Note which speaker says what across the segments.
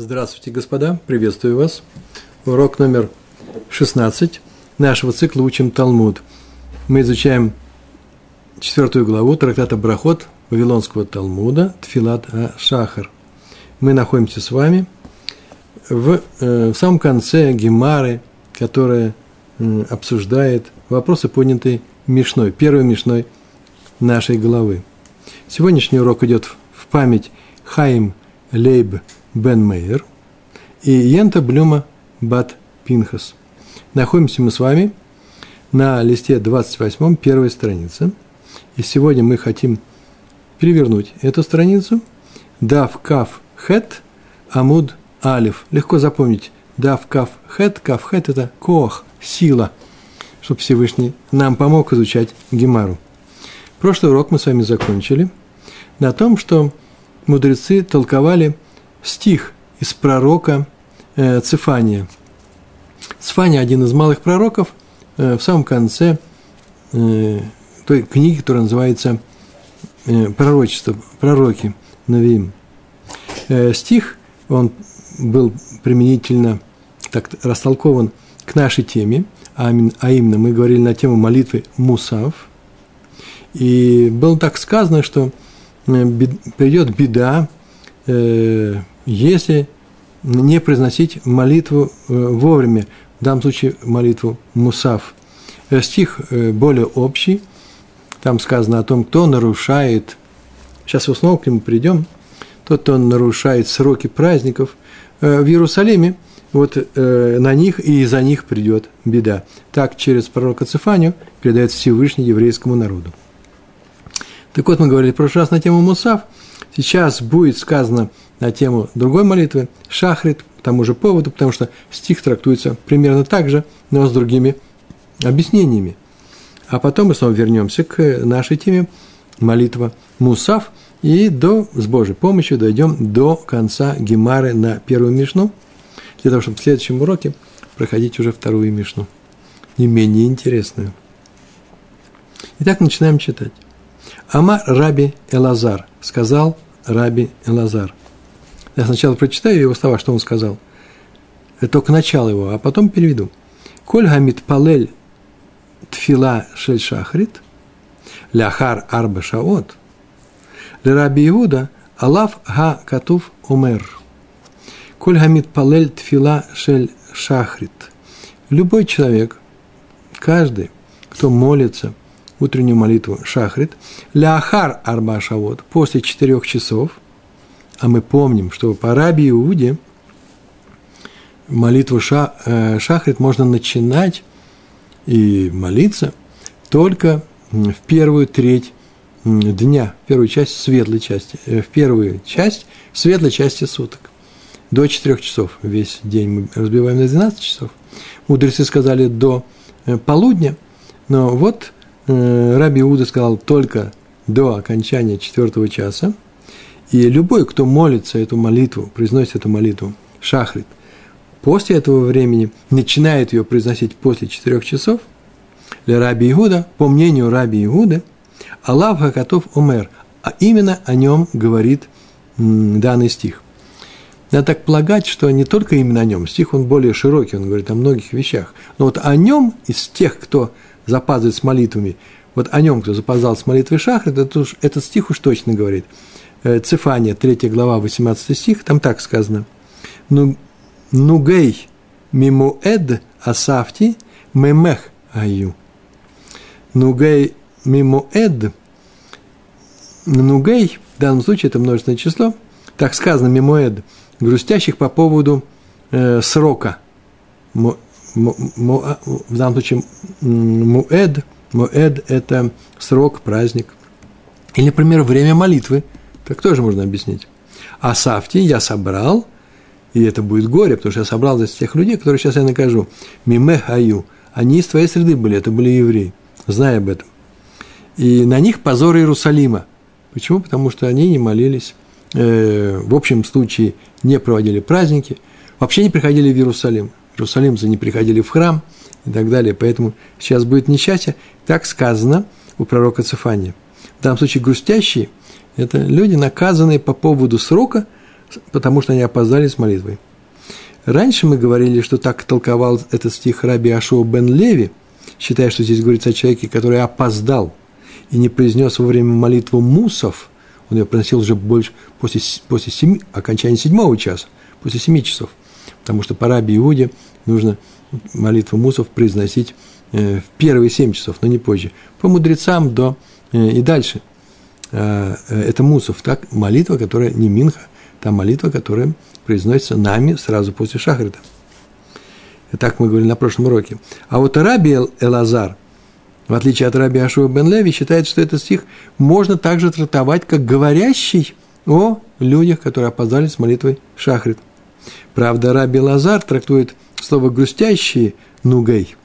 Speaker 1: Здравствуйте, господа, приветствую вас. Урок номер 16 нашего цикла «Учим Талмуд». Мы изучаем четвертую главу трактата Брахот Вавилонского Талмуда Тфилат Шахар. Мы находимся с вами в, э, в самом конце Гемары, которая обсуждает вопросы, поднятые Мишной, первой Мишной нашей главы. Сегодняшний урок идет в память Хаим Лейб Бен Мейер и Йента Блюма Бат Пинхас. Находимся мы с вами на листе 28 первой страницы. И сегодня мы хотим перевернуть эту страницу. Дав Каф Хет Амуд Алиф. Легко запомнить. Дав Каф Хет. Каф Хет – это Кох, сила, чтобы Всевышний нам помог изучать Гемару. Прошлый урок мы с вами закончили на том, что мудрецы толковали стих из пророка э, Цифания. Цифания – один из малых пророков э, в самом конце э, той книги, которая называется э, «Пророчество», «Пророки», «Навиим». Э, стих, он был применительно так растолкован к нашей теме, а именно мы говорили на тему молитвы Мусав, и было так сказано, что э, придет беда, э, если не произносить молитву э, вовремя, в данном случае молитву Мусав. Стих более общий, там сказано о том, кто нарушает, сейчас мы снова к нему придем, тот, кто нарушает сроки праздников в Иерусалиме, вот на них и из-за них придет беда. Так через пророка Цифанию передается Всевышний еврейскому народу. Так вот, мы говорили в прошлый раз на тему Мусав. Сейчас будет сказано на тему другой молитвы, Шахрит, по тому же поводу, потому что стих трактуется примерно так же, но с другими объяснениями. А потом мы снова вернемся к нашей теме молитва Мусав, и до, с Божьей помощью дойдем до конца Гемары на первую Мишну, для того, чтобы в следующем уроке проходить уже вторую Мишну, не менее интересную. Итак, начинаем читать. Ама Раби Элазар, сказал Раби Элазар. Я сначала прочитаю его слова, что он сказал. Это только начало его, а потом переведу. Коль гамит палель тфила шель шахрит, ляхар арба шаот, Раби Иуда алав га катув умер. Коль гамит палель тфила шель шахрит. Любой человек, каждый, кто молится – утреннюю молитву шахрит, ляхар арба шавот, после четырех часов, а мы помним, что по Раби Иуде молитву ша, э, шахрит можно начинать и молиться только в первую треть дня, в первую часть светлой части, э, в первую часть светлой части суток. До 4 часов весь день мы разбиваем на 12 часов. Мудрецы сказали до э, полудня, но вот Раби Иуда сказал только до окончания четвертого часа, и любой, кто молится эту молитву, произносит эту молитву, шахрит, после этого времени начинает ее произносить после четырех часов, для Раби Иуда, по мнению Раби Иуда, Аллах Хакатов Умер, а именно о нем говорит данный стих. Надо так полагать, что не только именно о нем, стих он более широкий, он говорит о многих вещах, но вот о нем из тех, кто запаздывает с молитвами, вот о нем, кто запоздал с молитвой Шахрит, это уж, этот стих уж точно говорит. Э, Цифания, 3 глава, 18 стих, там так сказано. «Ну, Нугей мимуэд асафти мемех аю». Нугей мимуэд, нугей, в данном случае это множественное число, так сказано, мимуэд, грустящих по поводу э, срока в данном случае муэд, муэд – это срок, праздник. Или, например, время молитвы. Так тоже можно объяснить. А сафти я собрал, и это будет горе, потому что я собрал здесь тех людей, которых сейчас я накажу. Миме хаю. Они из твоей среды были, это были евреи. Знай об этом. И на них позор Иерусалима. Почему? Потому что они не молились, э, в общем случае не проводили праздники, вообще не приходили в Иерусалим иерусалимцы не приходили в храм и так далее. Поэтому сейчас будет несчастье. Так сказано у пророка Цефания. В данном случае грустящие – это люди, наказанные по поводу срока, потому что они опоздали с молитвой. Раньше мы говорили, что так толковал этот стих Раби Ашуа бен Леви, считая, что здесь говорится о человеке, который опоздал и не произнес во время молитвы мусов, он ее приносил уже больше после, после семи, окончания седьмого часа, после семи часов, потому что по Раби Иуде нужно молитву мусов произносить э, в первые семь часов, но не позже. По мудрецам до э, и дальше. Э, это мусов, так, молитва, которая не минха, та молитва, которая произносится нами сразу после шахрита. Так мы говорили на прошлом уроке. А вот Раби Элазар, в отличие от Раби Ашуа бен Леви, считает, что этот стих можно также трактовать как говорящий о людях, которые опоздали с молитвой шахрит. Правда, Раби Лазар трактует слово «грустящие» нугей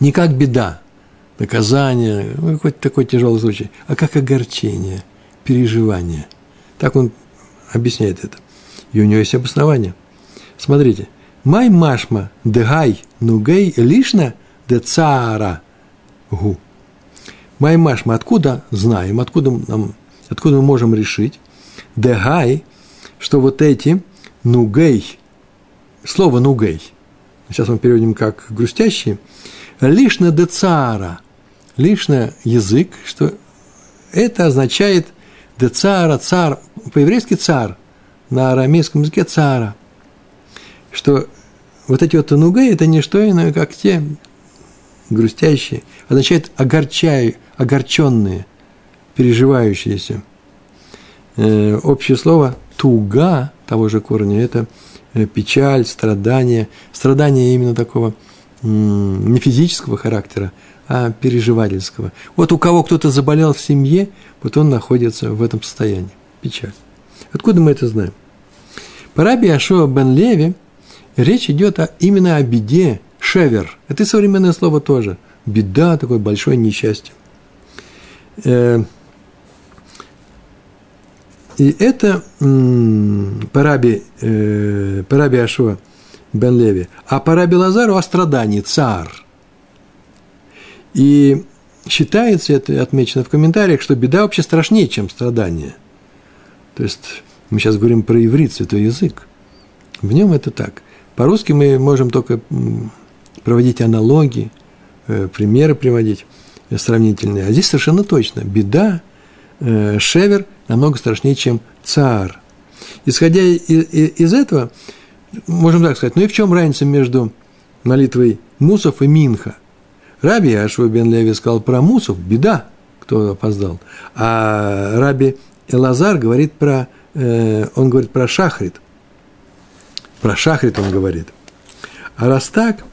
Speaker 1: не как беда, наказание, ну, какой-то такой тяжелый случай, а как огорчение, переживание. Так он объясняет это. И у него есть обоснование. Смотрите. Май машма дегай нугей лишна де цара гу. Май машма, откуда знаем, откуда, нам, откуда мы можем решить, дегай, что вот эти нугей, слово нугей, сейчас мы переводим как грустящие, лишна де цара, лишна язык, что это означает де цара, цар, по-еврейски цар, на арамейском языке цара, что вот эти вот танугы – это не что иное, как те грустящие, означает огорчаю, огорченные, переживающиеся. Э, общее слово «туга» того же корня – это э, печаль, страдание. Страдание именно такого не физического характера, а переживательского. Вот у кого кто-то заболел в семье, вот он находится в этом состоянии. Печаль. Откуда мы это знаем? По раби Ашуа бен Леви речь идет о, именно о беде, шевер. Это современное слово тоже. Беда, такое большое несчастье. И это по раби, э, по раби Ашуа бен Леви. А по раби Лазару о страдании, цар. И считается, это отмечено в комментариях, что беда вообще страшнее, чем страдание. То есть мы сейчас говорим про иврит, святой язык. В нем это так. По-русски мы можем только проводить аналогии, э, примеры приводить э, сравнительные. А здесь совершенно точно. Беда, э, шевер намного страшнее, чем цар. Исходя из этого, можем так сказать, ну и в чем разница между молитвой Мусов и Минха? Раби Ашва бен Леви сказал про Мусов, беда, кто опоздал. А Раби Элазар говорит про Э, он говорит про шахрит. Про шахрит он говорит. А раз так,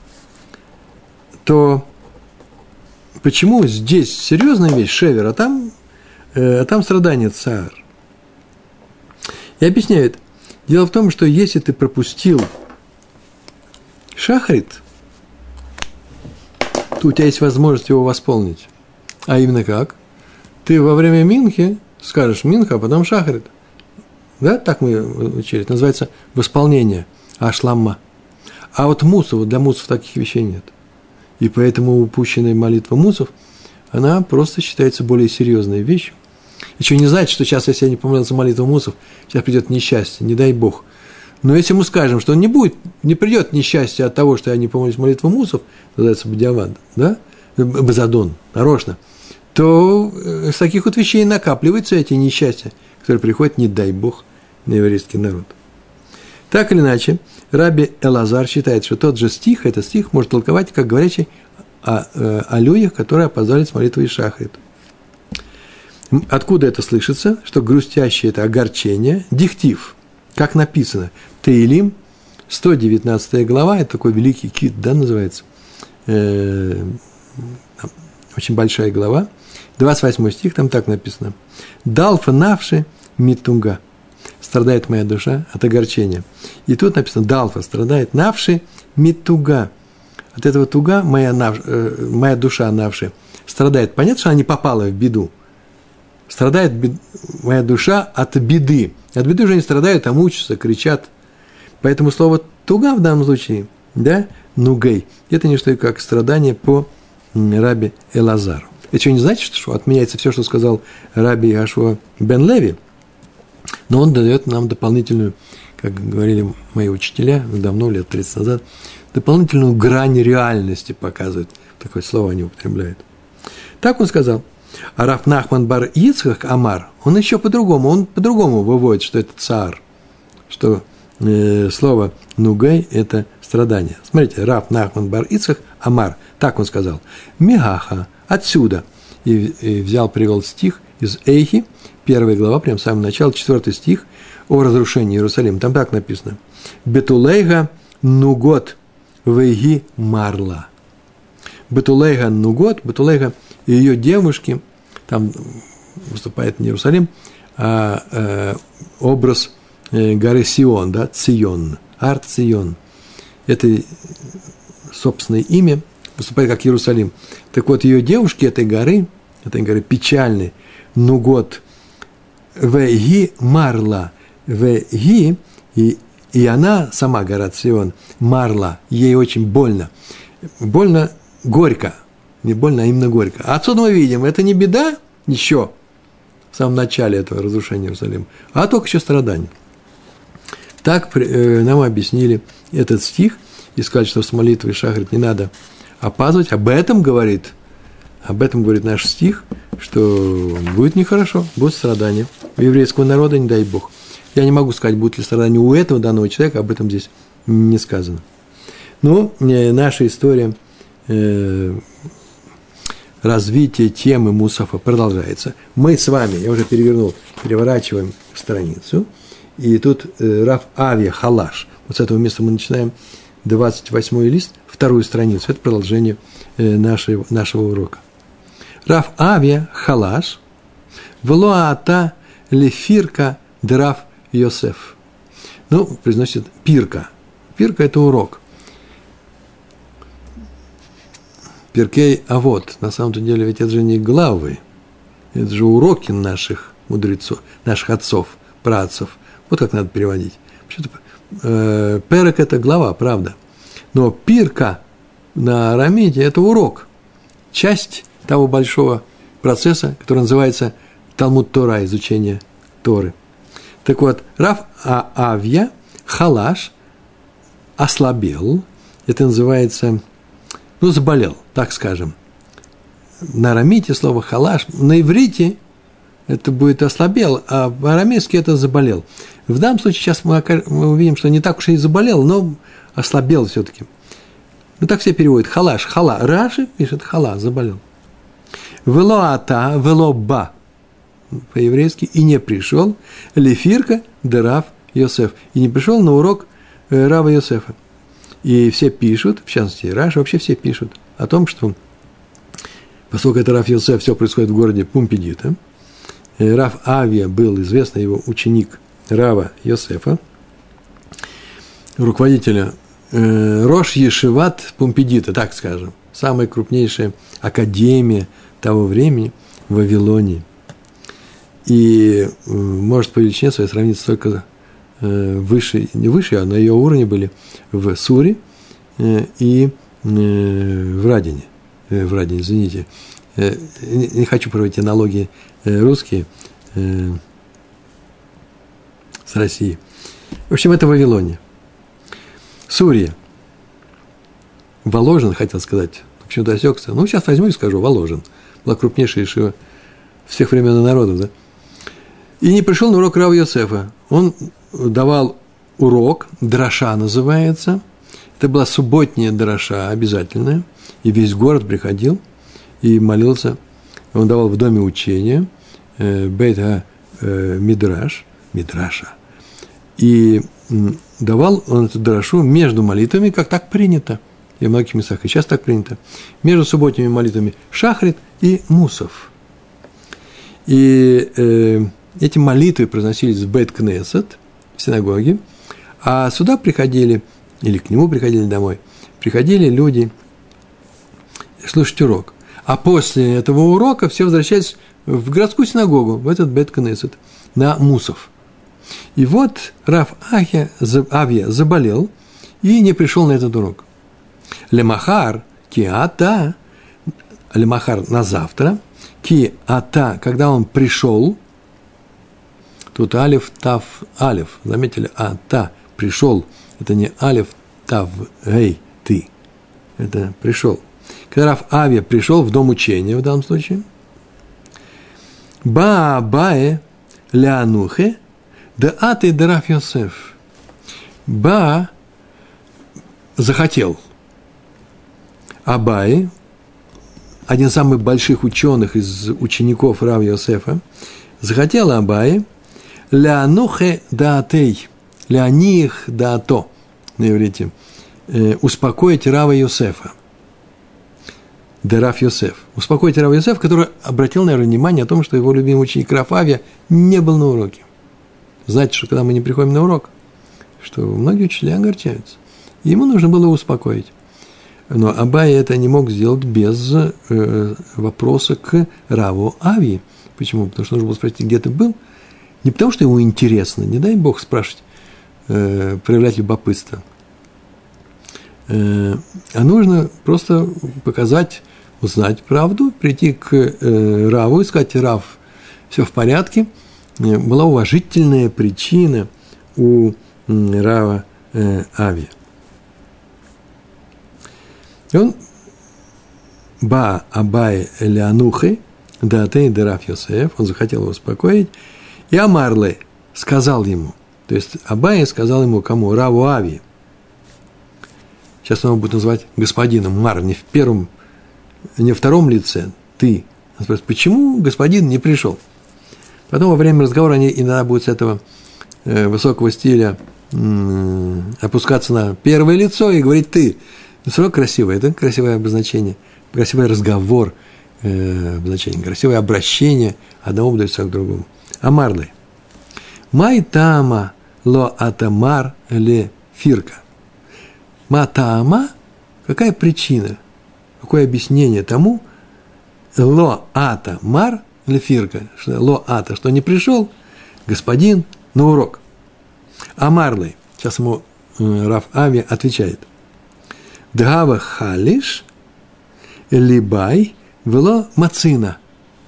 Speaker 1: то почему здесь серьезная вещь шевер, а там, а там страдание цар? И объясняет. Дело в том, что если ты пропустил шахрит, то у тебя есть возможность его восполнить. А именно как? Ты во время Минхи скажешь Минха, а потом шахрит – да, так мы учили. Это называется восполнение ашламма. А вот мусов, для мусов таких вещей нет. И поэтому упущенная молитва мусов, она просто считается более серьезной вещью. Еще не значит, что сейчас, если я не помолился молитву мусов, сейчас придет несчастье, не дай Бог. Но если мы скажем, что не будет, не придет несчастье от того, что я не помолюсь молитву мусов, называется бадиавад, да, базадон, нарочно, то э, с таких вот вещей накапливаются эти несчастья, которые приходят, не дай Бог, на еврейский народ. Так или иначе, Раби Элазар считает, что тот же стих, этот стих может толковать, как говорящий о, э, о людях, которые опоздали с молитвой Шахрит. Откуда это слышится? Что грустящее – это огорчение, диктив, как написано. Таилим, 119 глава, это такой великий кит, да, называется. Э, очень большая глава. 28 стих, там так написано. Далфа навши митунга – страдает моя душа от огорчения. И тут написано «Далфа» страдает навши митуга. От этого туга моя, нав, э, моя душа навши страдает. Понятно, что она не попала в беду. Страдает бед, моя душа от беды. От беды уже не страдают, а мучаются, кричат. Поэтому слово «туга» в данном случае, да, «нугей» – это не что как страдание по раби Элазару. Это что не значит, что отменяется все, что сказал раби Ашуа бен Леви – Но он дает нам дополнительную, как говорили мои учителя давно, лет 30 назад, дополнительную грань реальности показывает. Такое слово они употребляют. Так он сказал. А Раф Нахман бар Ицхак Амар, он еще по-другому, он по-другому выводит, что это цар, что э, слово нугай – это страдание. Смотрите, Раф Нахман бар Ицхак Амар, так он сказал. Мигаха, отсюда. И, и взял, привел стих из Эйхи, первая глава, прям с самого начала, четвертый стих о разрушении Иерусалима. Там так написано. Бетулейга нугот вейги марла. Бетулейга нугот, Бетулейга ее девушки, там выступает не Иерусалим, а э, образ э, горы Сион, да, Цион, Арт Цион. Это собственное имя, выступает как Иерусалим. Так вот, ее девушки этой горы, этой горы печальной, Нугот, Веги Марла, Веги, и, и она, сама гора Сион, Марла, ей очень больно. Больно, горько, не больно, а именно горько. А отсюда мы видим, это не беда еще в самом начале этого разрушения Иерусалима, а только еще страдания. Так э, нам объяснили этот стих и сказали, что с молитвой Шахрит не надо опаздывать. Об этом говорит, об этом говорит наш стих, что будет нехорошо, будет страдание. У еврейского народа, не дай Бог. Я не могу сказать, будет ли страдание у этого данного человека, об этом здесь не сказано. Но ну, э, наша история э, развитие темы Мусафа продолжается. Мы с вами, я уже перевернул, переворачиваем страницу, и тут э, Раф Авия Халаш. Вот с этого места мы начинаем 28 лист, вторую страницу. Это продолжение э, нашего, нашего урока. Раф Авия Халаш, Влоата Лефирка Драф Йосеф. Ну, произносит пирка. Пирка – это урок – Перкей, а вот, на самом деле, ведь это же не главы, это же уроки наших мудрецов, наших отцов, працев. Вот как надо переводить. Э, перек – это глава, правда. Но пирка на арамите – это урок, часть того большого процесса, который называется Талмуд Тора, изучение Торы. Так вот, Раф а Авья, халаш, ослабел, это называется – ну, заболел, так скажем. На арамите слово халаш, на иврите это будет ослабел, а в арамейске это заболел. В данном случае сейчас мы, мы увидим, что не так уж и заболел, но ослабел все-таки. Ну, так все переводят. Халаш, хала. Раши пишет хала, заболел. Велоата, велоба по-еврейски, и не пришел, лефирка, дырав Йосеф. И не пришел на урок э, Рава Йосефа. И все пишут, в частности, Раша, вообще все пишут о том, что поскольку это Раф Йосеф, все происходит в городе Пумпедита, Раф Авия был известный его ученик Рава Йосефа, руководителя э, Рош Ешиват Пумпедита, так скажем, самая крупнейшая академия того времени в Вавилонии. И э, может по величине своей сравниться только выше, не выше, а на ее уровне были в Суре э, и э, в Радине. В Радине, извините. Не хочу проводить аналогии русские с Россией. В общем, это Вавилония. Сурия. Воложен, хотел сказать. Почему-то осекся. Ну, сейчас возьму и скажу. Воложен. Была крупнейшая Ишива всех времен и народов, да? И не пришел на урок Рава Йосефа. Он давал урок, дроша называется. Это была субботняя дроша обязательная. И весь город приходил и молился. Он давал в доме учения, э, бейта э, мидраш, мидраша. И давал он эту дрошу между молитвами, как так принято. И в многих местах и сейчас так принято. Между субботними молитвами Шахрит и Мусов. И э, эти молитвы произносились в Бет Кнесет – в синагоге, а сюда приходили, или к нему приходили домой, приходили люди слушать урок. А после этого урока все возвращались в городскую синагогу, в этот бет на Мусов. И вот Раф Ахия, Авия заболел и не пришел на этот урок. Лемахар, киата, лемахар на завтра, киата, когда он пришел, Тут алиф, тав, алиф. Заметили? А, та, пришел. Это не алиф, тав, гей, ты. Это пришел. Когда Раф Авия пришел в дом учения в данном случае, Ба Бае Леанухе, да аты Раф Йосеф. Ба захотел. Абай, один из самых больших ученых из учеников Рав Йосефа, захотел Абай Леанухе даатей, Леоних даато, на иврите, э, успокоить Рава Йосефа. Дераф Йосеф. Успокоить Рава Йосеф, который обратил, наверное, внимание о том, что его любимый ученик Рафавия не был на уроке. Знаете, что когда мы не приходим на урок, что многие учителя огорчаются. Ему нужно было успокоить. Но Абай это не мог сделать без э, вопроса к Раву Ави. Почему? Потому что нужно было спросить, где ты был. Не потому, что ему интересно, не дай Бог спрашивать, э, проявлять любопытство. Э, а нужно просто показать, узнать правду, прийти к э, Раву и сказать, Рав, все в порядке. Э, была уважительная причина у Рава э, Ави. И он Ба Абай Элеанухи, Датей Дераф Йосеф, он захотел его успокоить, и Амарле сказал ему, то есть Абай сказал ему кому? Раву Ави. Сейчас он его будет называть господином Мар, не в первом, не в втором лице, ты. Он спрашивает, почему господин не пришел? Потом во время разговора они иногда будут с этого э, высокого стиля опускаться на первое лицо и говорить ты. Но все равно красивое, это красивое обозначение, красивый разговор, э, обозначение, красивое обращение одного к другому. Амарлы. Май тама ло атамар ле фирка. Матаама, какая причина, какое объяснение тому, ло ата мар ле фирка, что ло ата, что не пришел господин на урок. Амарлы, сейчас ему э, Раф Ави отвечает – Дгава халиш, либай, вело мацина.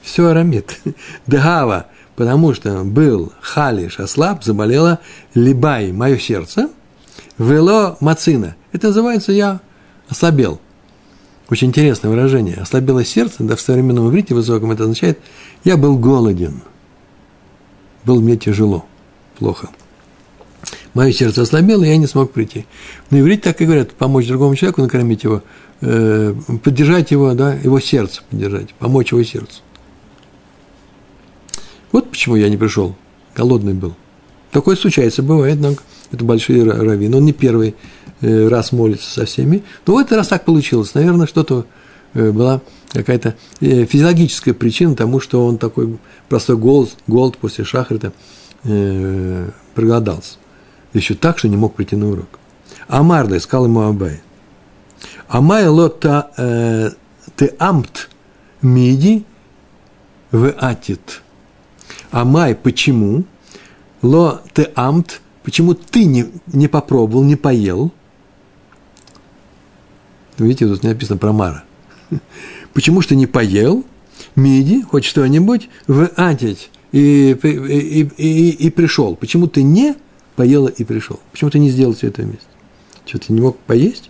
Speaker 1: Все арамид. Дгава, потому что был халиш, ослаб, заболело либай, мое сердце, вело мацина. Это называется я ослабел. Очень интересное выражение. Ослабело сердце, да в современном иврите высоком это означает, я был голоден. Был мне тяжело, плохо мое сердце ослабело, и я не смог прийти. На иврите так и говорят, помочь другому человеку, накормить его, э, поддержать его, да, его сердце поддержать, помочь его сердцу. Вот почему я не пришел, голодный был. Такое случается, бывает, но это большие раввины. Он не первый э, раз молится со всеми. Но в этот раз так получилось. Наверное, что-то э, была какая-то э, физиологическая причина тому, что он такой простой голод, голод после шахрита проголодался еще так, что не мог прийти на урок. Амарда искал ему Абай. Амай лота э, ты амт миди в атит. Амай, почему? Ло ты амт, почему ты не, не попробовал, не поел? Видите, тут написано про Мара. Почему что не поел? Миди, хоть что-нибудь, в атить и, и, и, и, и пришел. Почему ты не поела и пришел. Почему ты не сделал все это вместе? Что, ты не мог поесть,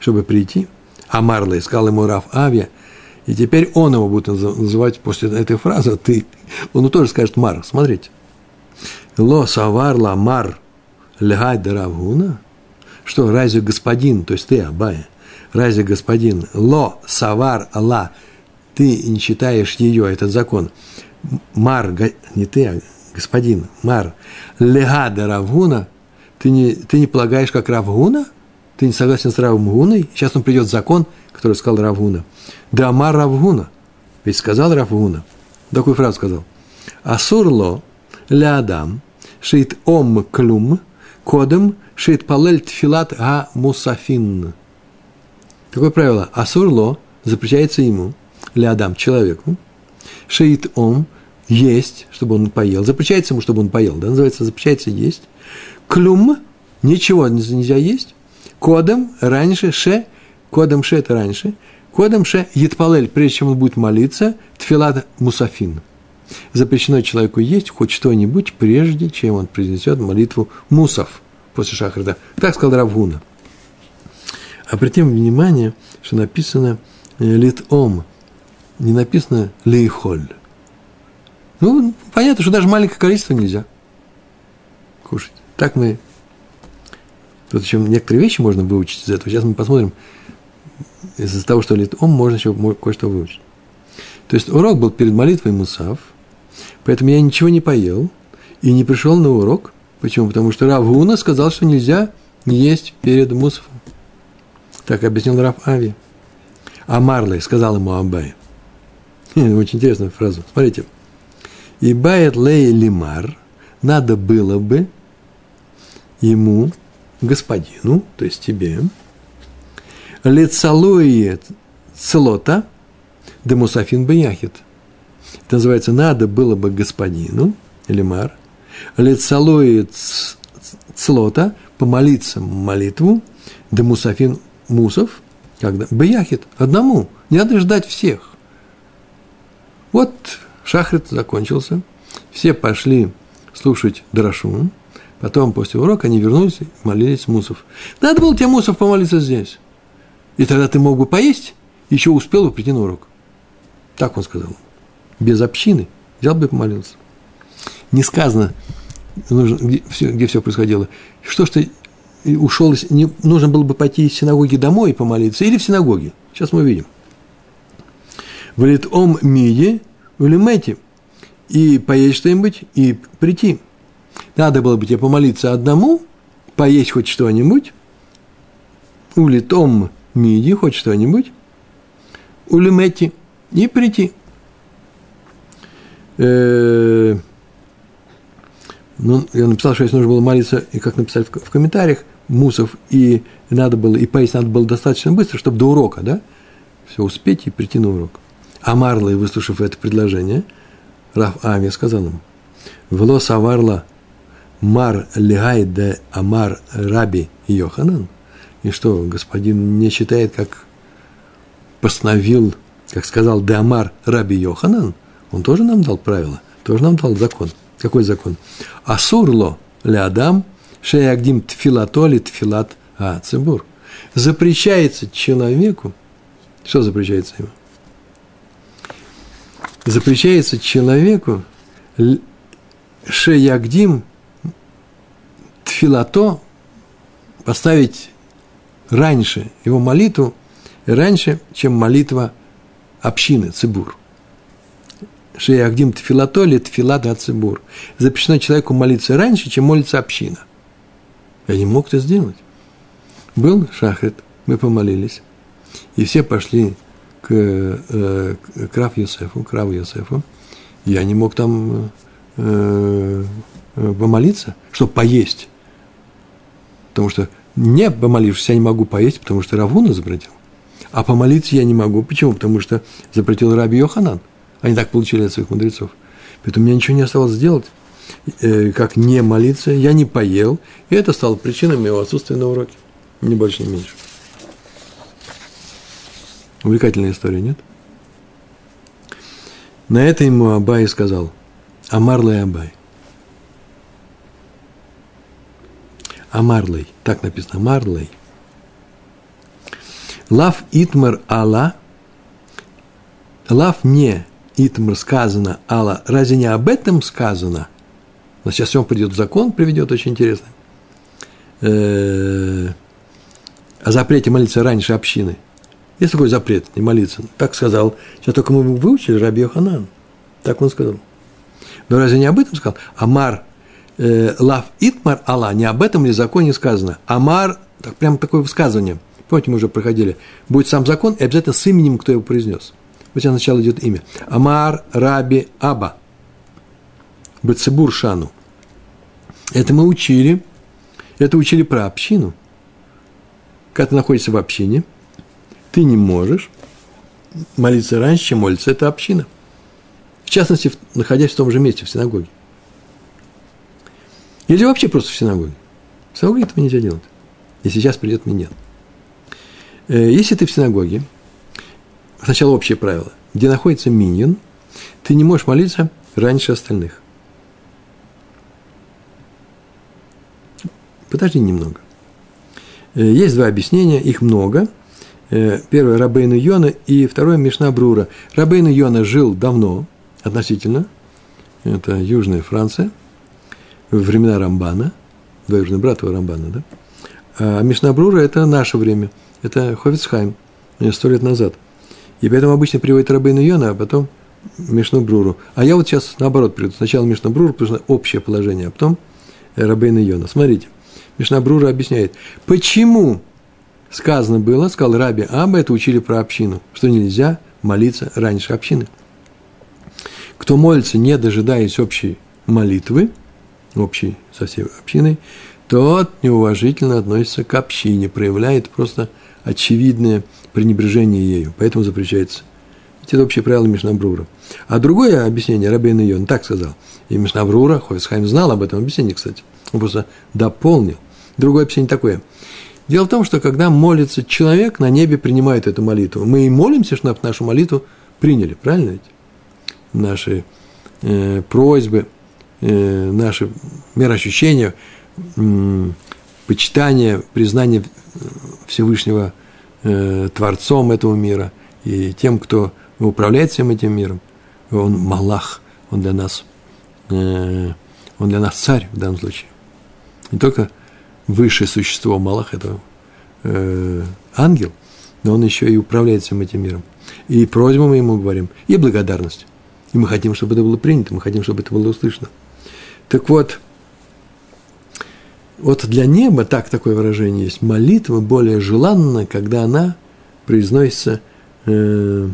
Speaker 1: чтобы прийти? А Марла искал ему Раф Авия, и теперь он его будет называть после этой фразы, ты, он тоже скажет Мар, смотрите. Ло саварла мар лягай даравгуна? Что, разве господин, то есть ты, Абая, разве господин, ло савар Алла, ты не читаешь ее, этот закон, мар, не ты, а господин Мар, легада Равгуна, ты не, ты не полагаешь, как Равгуна? Ты не согласен с Равгуной? Сейчас он придет закон, который сказал Равгуна. Да Мар Равгуна. Ведь сказал Равгуна. Такую фразу сказал. Асурло лядам шит ом клюм кодом шит палель тфилат га мусафин. Такое правило. Асурло запрещается ему, лядам, человеку, шит ом есть, чтобы он поел. Запрещается ему, чтобы он поел, да, называется запрещается есть. Клюм, ничего нельзя есть. Кодом раньше, ше, кодом ше это раньше. Кодом ше етпалель, прежде чем он будет молиться, тфилат мусафин. запрещено человеку есть хоть что-нибудь, прежде чем он произнесет молитву мусов после шахрида. Так сказал Равгуна. Обратим внимание, что написано э, литом, не написано лейхоль. Ну, понятно, что даже маленькое количество нельзя кушать. Так мы... Еще некоторые вещи можно выучить из этого. Сейчас мы посмотрим. Из-за того, что литом, можно еще кое-что выучить. То есть урок был перед молитвой Мусав, поэтому я ничего не поел и не пришел на урок. Почему? Потому что Равуна сказал, что нельзя есть перед Мусафом. Так объяснил Рав Ави. А Марлей сказал ему Абай. Очень интересная фраза. Смотрите. И бает лей лимар, надо было бы ему, господину, то есть тебе, лицалует целота, демусафин бияхит. Это называется «надо было бы господину», Элимар, лицалует целота, помолиться молитву, демусафин мусов, когда? Бияхит, одному, не надо ждать всех. Вот шахрит закончился, все пошли слушать Драшу, потом после урока они вернулись и молились мусов. Надо было тебе мусов помолиться здесь. И тогда ты мог бы поесть, еще успел бы прийти на урок. Так он сказал. Без общины взял бы и помолился. Не сказано, где все, где все происходило. Что ж ты ушел, не, нужно было бы пойти из синагоги домой и помолиться, или в синагоге. Сейчас мы увидим. Валит ом миди, улимете, и поесть что-нибудь, и прийти. Надо было бы тебе помолиться одному, поесть хоть что-нибудь, улит ом миди, хоть что-нибудь, улимете, и прийти. Э, ну, я написал, что если нужно было молиться, и как написали в комментариях, мусов, и надо было, и поесть надо было достаточно быстро, чтобы до урока, да, все успеть и прийти на урок. А Марлой, выслушав это предложение, Раф Ами сказал ему, «Вло саварла мар легай де амар раби Йоханан». И что, господин не считает, как постановил, как сказал де амар раби Йоханан, он тоже нам дал правила, тоже нам дал закон. Какой закон? Асурло ле адам шеягдим тфилато ли тфилат а цибур. Запрещается человеку, что запрещается ему? запрещается человеку шеягдим тфилато поставить раньше его молитву, раньше, чем молитва общины, цибур. Шеягдим тфилато или тфилат цибур. Запрещено человеку молиться раньше, чем молится община. Я не мог это сделать. Был шахрит, мы помолились, и все пошли к, э, к Рав Йосефу, к Раву Йосефу, я не мог там э, э, помолиться, чтобы поесть. Потому что не помолившись, я не могу поесть, потому что Равуна запретил. А помолиться я не могу. Почему? Потому что запретил Раби Йоханан. Они так получили от своих мудрецов. Поэтому мне ничего не осталось сделать, э, как не молиться. Я не поел. И это стало причиной моего отсутствия на уроке. Ни больше, ни меньше. Увлекательная история, нет? На это ему Абай сказал, Амарлей Абай. Амарлей, так написано, Амарлей. Лав Итмар Алла, лав не Итмар сказано Алла, разве не об этом сказано? Но сейчас он придет в закон, приведет очень интересно. Э, о запрете молиться раньше общины – есть такой запрет, не молиться. Так сказал. Сейчас только мы выучили Раби Йоханан. Так он сказал. Но разве не об этом сказал? Амар э, лав итмар Алла, не об этом ли законе сказано? Амар, так прям такое высказывание. Помните, мы уже проходили. Будет сам закон и обязательно с именем, кто его произнес. Вот сейчас сначала идет имя. Амар Раби Аба. Бацебур Шану. Это мы учили. Это учили про общину. Когда ты находишься в общине – ты не можешь молиться раньше, чем молится эта община. В частности, находясь в том же месте, в синагоге. Или вообще просто в синагоге. В синагоге этого нельзя делать. И сейчас придет миньян. Э, если ты в синагоге, сначала общее правило, где находится миньян, ты не можешь молиться раньше остальных. Подожди немного. Э, есть два объяснения, их много. Э, первое – Рабейну Йона, и второе – Мишна Брура. Рабейну Йона жил давно, относительно, это Южная Франция, времена Рамбана, двоюродный брат его Рамбана, да? А Мишна Брура – это наше время, это Ховицхайм, сто лет назад. И поэтому обычно приводит Рабейну Йона, а потом Мишну Бруру. А я вот сейчас наоборот приведу. Сначала Мишна Бруру, потому что общее положение, а потом Рабейну Йона. Смотрите. Мишнабрура объясняет, почему сказано было, сказал Раби Аба, это учили про общину, что нельзя молиться раньше общины. Кто молится, не дожидаясь общей молитвы, общей со всей общиной, тот неуважительно относится к общине, проявляет просто очевидное пренебрежение ею, поэтому запрещается. Это общее правило Мишнабрура. А другое объяснение Рабейн Йон так сказал. И Мишнабрура, Хойсхайм знал об этом объяснении, кстати. Он просто дополнил. Другое объяснение такое. Дело в том, что когда молится человек, на небе принимает эту молитву. Мы и молимся, чтобы нашу молитву приняли, правильно ведь? Наши э, просьбы, э, наши мироощущения, э, почитание, признание Всевышнего э, Творцом этого мира и тем, кто управляет всем этим миром. Он Малах, он для нас, э, он для нас царь в данном случае. Не только высшее существо Малах – это э, ангел, но он еще и управляет всем этим миром. И просьбу мы ему говорим, и благодарность. И мы хотим, чтобы это было принято, мы хотим, чтобы это было услышано. Так вот, вот для неба, так такое выражение есть, молитва более желанна, когда она произносится э,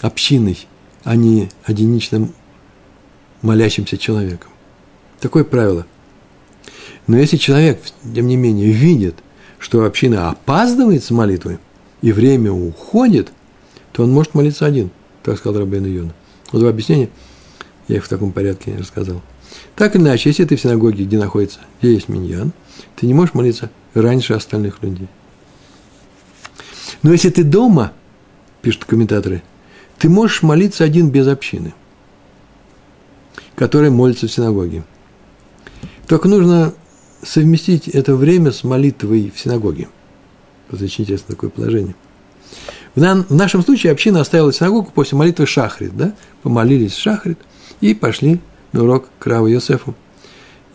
Speaker 1: общиной, а не единичным молящимся человеком. Такое правило – но если человек, тем не менее, видит, что община опаздывает с молитвой, и время уходит, то он может молиться один, так сказал Рабейн Йона. Вот два объяснения, я их в таком порядке рассказал. Так или иначе, если ты в синагоге, где находится, где есть миньян, ты не можешь молиться раньше остальных людей. Но если ты дома, пишут комментаторы, ты можешь молиться один без общины, который молится в синагоге. Только нужно совместить это время с молитвой в синагоге. Вот очень интересное такое положение. В, в нашем случае община оставила синагогу после молитвы Шахрит, да? Помолились Шахрит и пошли на урок к Раву Йосефу.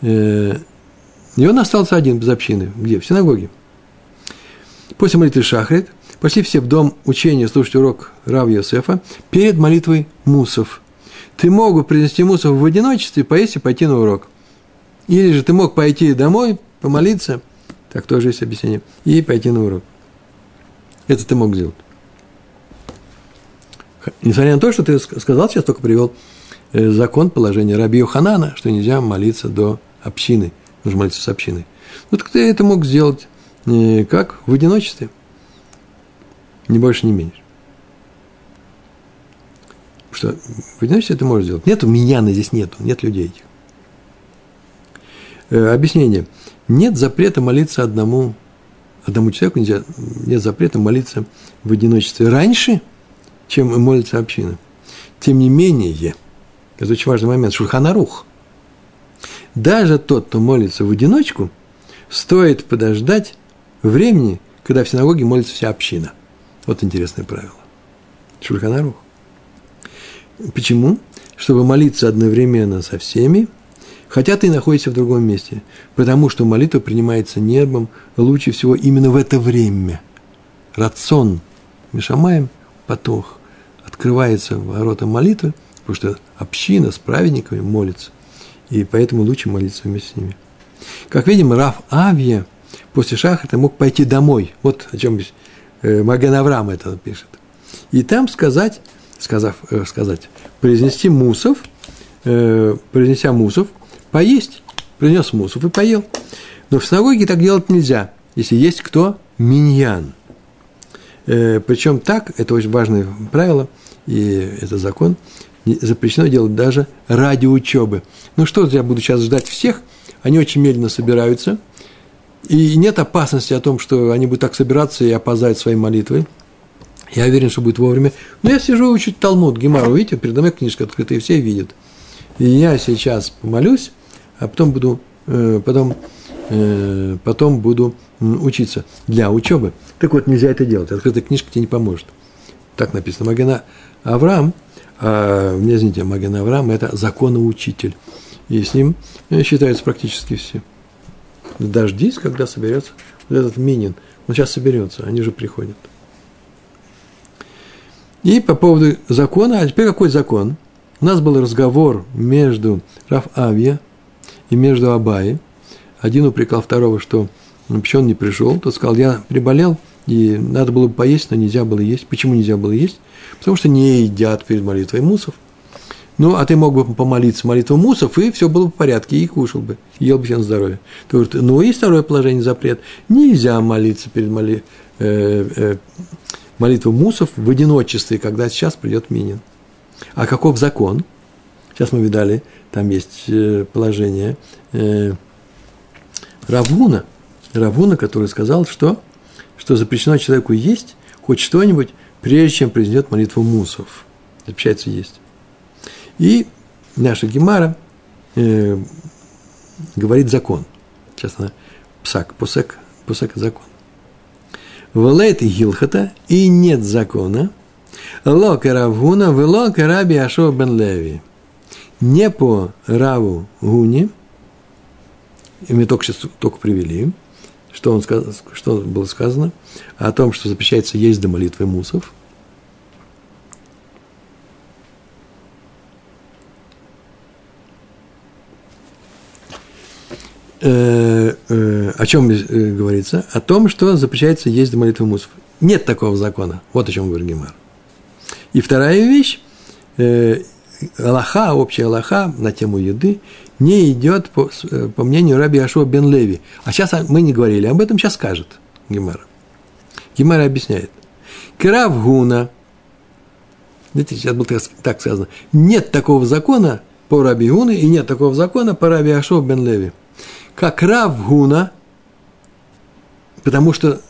Speaker 1: Э, и он остался один без общины. Где? В синагоге. После молитвы Шахрит пошли все в дом учения слушать урок Рава Йосефа перед молитвой Мусов. Ты мог принести Мусов в одиночестве, поесть и пойти на урок. Или же ты мог пойти домой, помолиться, так тоже есть объяснение, и пойти на урок. Это ты мог сделать. Несмотря на то, что ты сказал, сейчас только привел закон положения Раби Ханана, что нельзя молиться до общины, нужно молиться с общиной. Ну, ты это мог сделать э, как? В одиночестве. Не больше, не меньше. Что в одиночестве ты можешь сделать. Нету меня здесь нету, нет людей этих. Э, объяснение. Нет запрета молиться одному, одному человеку, нельзя, нет запрета молиться в одиночестве раньше, чем молится община. Тем не менее, это очень важный момент, Шульханарух. Даже тот, кто молится в одиночку, стоит подождать времени, когда в синагоге молится вся община. Вот интересное правило. Шульханарух. Почему? Чтобы молиться одновременно со всеми – хотя ты находишься в другом месте, потому что молитва принимается небом лучше всего именно в это время. Рацион Мишамаем потох открывается ворота молитвы, потому что община с праведниками молится, и поэтому лучше молиться вместе с ними. Как видим, Раф Авья после шахата мог пойти домой. Вот о чем э, Маген Авраам это пишет. И там сказать, сказав, э, сказать, произнести мусов, э, произнеся мусов – поесть, принес мусов и поел. Но в синагоге так делать нельзя, если есть кто? Миньян. Э, причем так, это очень важное правило, и это закон, запрещено делать даже ради учебы. Ну что, я буду сейчас ждать всех, они очень медленно собираются, и нет опасности о том, что они будут так собираться и опоздать своей молитвой. Я уверен, что будет вовремя. Но я сижу и учу Талмуд, Гемару, видите, передо мной книжка открытая, все видят – И я сейчас помолюсь, а потом буду, э, потом, э, потом буду учиться для учебы. Так вот, нельзя это делать. Открытая книжка тебе не поможет. Так написано. Магена Авраам, а, не извините, Маген Авраам – это законоучитель. И с ним э, считаются практически все. Дождись, когда соберется вот этот минин. Он сейчас соберется, они же приходят. И по поводу закона, а теперь какой закон? У нас был разговор между Раф Авья и между Абаи. Один упрекал второго, что почему он не пришел. Тот сказал, я приболел, и надо было бы поесть, но нельзя было есть. Почему нельзя было есть? Потому что не едят перед молитвой мусов. Ну, а ты мог бы помолиться молитву мусов, и все было бы в порядке, и кушал бы, ел бы все на здоровье. Ты говоришь, ну, и второе положение запрет. Нельзя молиться перед моли, э, э, молитву мусов в одиночестве, когда сейчас придет минин. А каков закон? Сейчас мы видали, там есть э, положение э, Равуна, Равуна, который сказал, что, что запрещено человеку есть хоть что-нибудь, прежде чем произнесет молитву мусов. Запрещается есть. И наша Гемара э, говорит закон. Сейчас она псак, пусек, пусек – закон. Валейт и гилхата, и нет закона. Лока Равгуна, велока Раби Ашо бен Леви. Не по Раву Гуне, и мы только сейчас только привели, что, он, что было сказано, о том, что запрещается есть до молитвы мусов. Э, э, о чем э, говорится? О том, что запрещается есть до молитвы мусов. Нет такого закона. Вот о чем говорит Гемар. И вторая вещь, Аллаха, общая Аллаха на тему еды, не идет по, по мнению раби Ашуа бен Леви. А сейчас мы не говорили, об этом сейчас скажет Гемара. Гемара объясняет. Крав Гуна, видите, сейчас было так сказано, нет такого закона по раби Гуны и нет такого закона по раби Ашуа бен Леви как Рав Гуна, потому что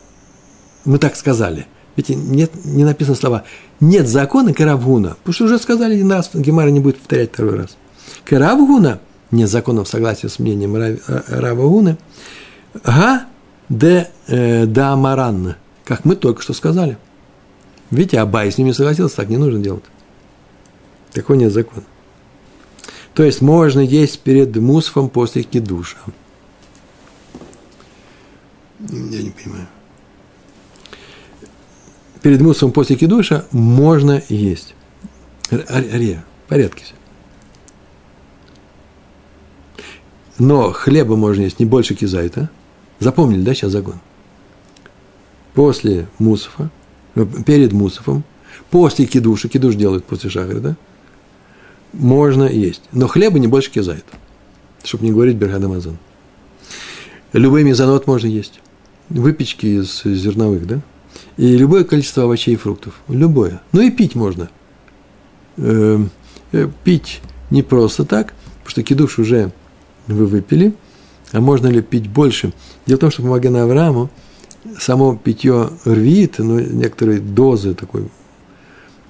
Speaker 1: мы так сказали. Видите, нет, не написано слова «нет закона Каравгуна», потому что уже сказали один раз, Гемара не будет повторять второй раз. Каравгуна, в согласии с мнением Рава Гуна, га де э, да маранна, как мы только что сказали. Видите, Абай с ними согласился, так не нужно делать. Такой нет закона. То есть можно есть перед мусфом после кидуша. Я не понимаю. Перед мусором после кидуша можно есть. Ария, в порядке все. Но хлеба можно есть не больше кизайта. Запомнили, да, сейчас загон? После мусофа, э, перед мусофом, после кидуша, кидуш делают после шахри, да, можно есть. Но хлеба не больше кизайта, чтобы не говорить берхадамазон. Любой мезонот можно есть выпечки из зерновых, да? И любое количество овощей и фруктов. Любое. Ну и пить можно. Э, э, пить не просто так, потому что кидуш уже вы выпили, а можно ли пить больше? Дело в том, что по Магена Аврааму само питье рвит, ну, некоторые дозы такой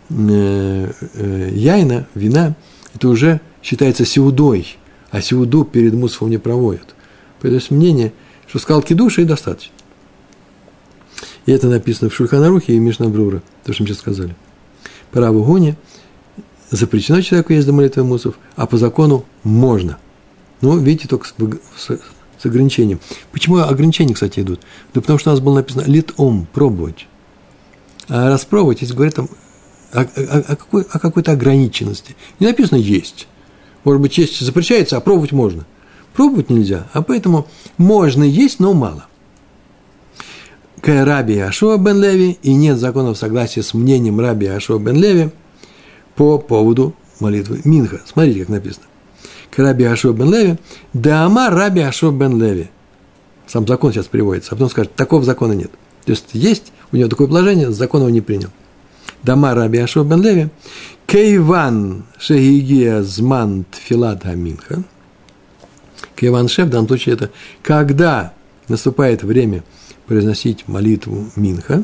Speaker 1: э, э, яйна, вина, это уже считается сеудой, а сеуду перед мусфом не проводят. Поэтому есть мнение, что сказал кидуша и достаточно. И это написано в Шульханарухе и Мишнабрура, то, что мы сейчас сказали. По Раву Гуне запрещено человеку есть до молитвы мусов, а по закону можно. Ну, видите, только с, с, с ограничением. Почему ограничения, кстати, идут? Да потому что у нас было написано «лит-ом» – пробовать. А распробовать, если говорят там о, о, о, какой, о какой-то ограниченности. Не написано «есть». Может быть, есть запрещается, а пробовать можно. Пробовать нельзя, а поэтому можно есть, но мало к Раби Ашуа бен Леви, и нет закона в согласии с мнением Раби Ашуа бен Леви по поводу молитвы Минха. Смотрите, как написано. К Раби Ашуа бен Леви, да Раби Ашуа бен Леви. Сам закон сейчас приводится, а потом скажет, такого закона нет. То есть есть у него такое положение, закон его не принял. Дама Раби Ашуа бен Леви, Кейван Шехигия Зман Тфилат Аминха. Кейван Шеф, в данном случае это когда наступает время – произносить молитву Минха.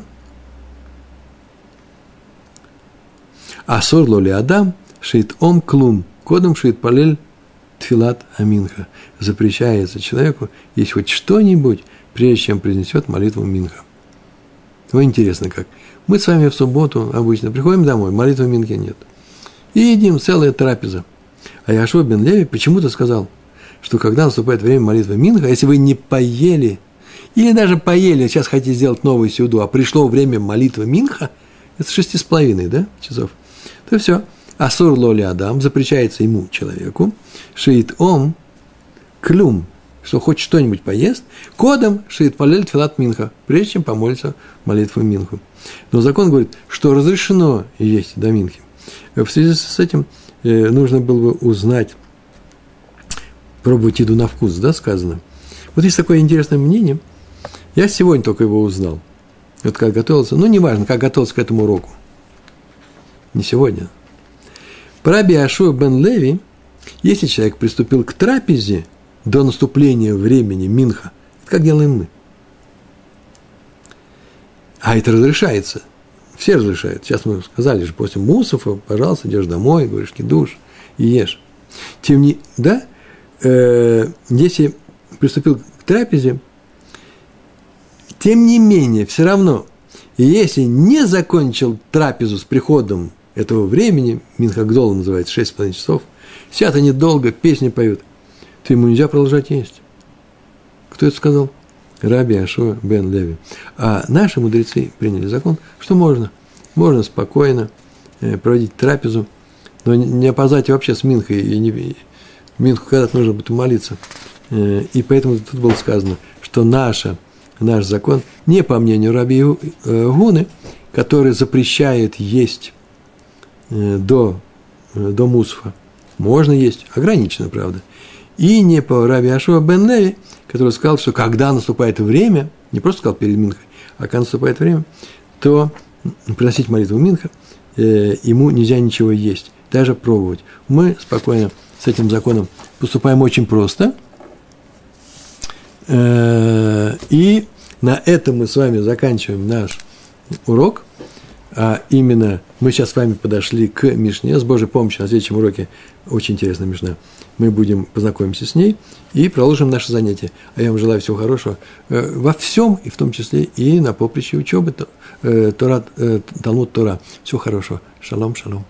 Speaker 1: А сорло ли Адам, шит ом клум, кодом шит палель тфилат аминха. Запрещается человеку, есть хоть что-нибудь, прежде чем произнесет молитву минха. Ну, интересно как. Мы с вами в субботу обычно приходим домой, молитвы минхи нет. И едим целая трапеза. А Яшуа бен Леви почему-то сказал, что когда наступает время молитвы Минха, если вы не поели, или даже поели, сейчас хотите сделать новую сюду, а пришло время молитвы Минха, это шести с половиной, да, часов, то все. Асур лоли Адам, запрещается ему, человеку, шиит ом, клюм, что хоть что-нибудь поест, кодом шиит палель филат минха, прежде чем помолиться молитву минху. Но закон говорит, что разрешено есть до минхи. В связи с этим э, нужно было бы узнать, пробовать еду на вкус, да, сказано. Вот есть такое интересное мнение. Я сегодня только его узнал. Вот как готовился. Ну, неважно, как готовился к этому уроку. Не сегодня. Про Биашуа бен Леви, если человек приступил к трапезе до наступления времени Минха, это как делаем мы. А это разрешается. Все разрешают. Сейчас мы сказали же, после мусофа, пожалуйста, идешь домой, говоришь, душ и ешь. Тем не, да, э, если приступил к трапезе, тем не менее, все равно, если не закончил трапезу с приходом этого времени, Минхагдола называется, 6,5 часов, сидят они долго, песни поют, то ему нельзя продолжать есть. Кто это сказал? Раби Ашуа бен Леви. А наши мудрецы приняли закон, что можно. Можно спокойно э, проводить трапезу, но не опоздать вообще с Минхой. И не, Минху когда-то нужно будет молиться. Э, и поэтому тут было сказано, что наша, наш закон, не по мнению Раби э, Гуны, который запрещает есть до, до мусфа. Можно есть, ограничено, правда. И не по Раби Ашуа бен Леви, который сказал, что когда наступает время, не просто сказал перед Минхой, а когда наступает время, то приносить молитву Минха, э, ему нельзя ничего есть, даже пробовать. Мы спокойно с этим законом поступаем очень просто. Э, и на этом мы с вами заканчиваем наш урок. А именно мы сейчас с вами подошли к Мишне. С Божьей помощью на следующем уроке очень интересная Мишна мы будем познакомимся с ней и продолжим наше занятие. А я вам желаю всего хорошего э, во всем, и в том числе и на поприще учебы э, Тора, э, Талмуд Тора. Всего хорошего. Шалом, шалом.